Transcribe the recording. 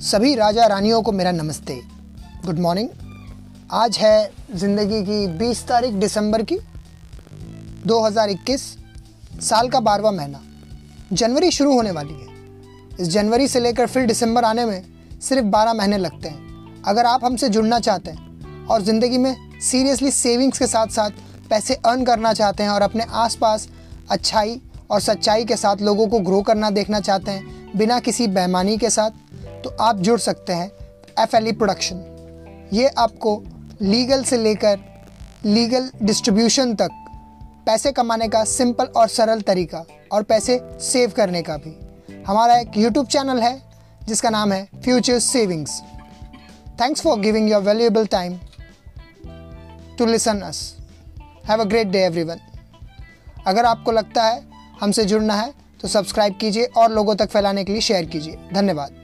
सभी राजा रानियों को मेरा नमस्ते। Good morning. आज है ज़िंदगी की 20 तारीख दिसंबर की 2021 साल का बारवा महीना। जनवरी शुरू होने वाली है। इस जनवरी से लेकर फिर दिसंबर आने में सिर्फ़ 12 महीने लगते हैं। अगर आप हमसे जुड़ना चाहते हैं और ज़िंदगी में सीरियसली सेविंग्स के साथ साथ पैसे अर्न करना चाहते हैं और अपने आसपास अच्छाई और सच्चाई के साथ लोगों को ग्रो करना देखना चाहते हैं, बिना किसी बेमानी के साथ तो आप जुड़ सकते हैं एफ़ एल ई प्रोडक्शन ये आपको लीगल से लेकर लीगल डिस्ट्रीब्यूशन तक पैसे कमाने का सिंपल और सरल तरीका और पैसे सेव करने का भी. हमारा एक यूट्यूब चैनल है, जिसका नाम है future savings thanks for giving your valuable time to listen us have a great day everyone अगर आपको लगता है हमसे जुड़ना है तो सब्सक्राइब कीजिए और लोगों तक फैलाने के लिए शेयर कीजिए. धन्यवाद.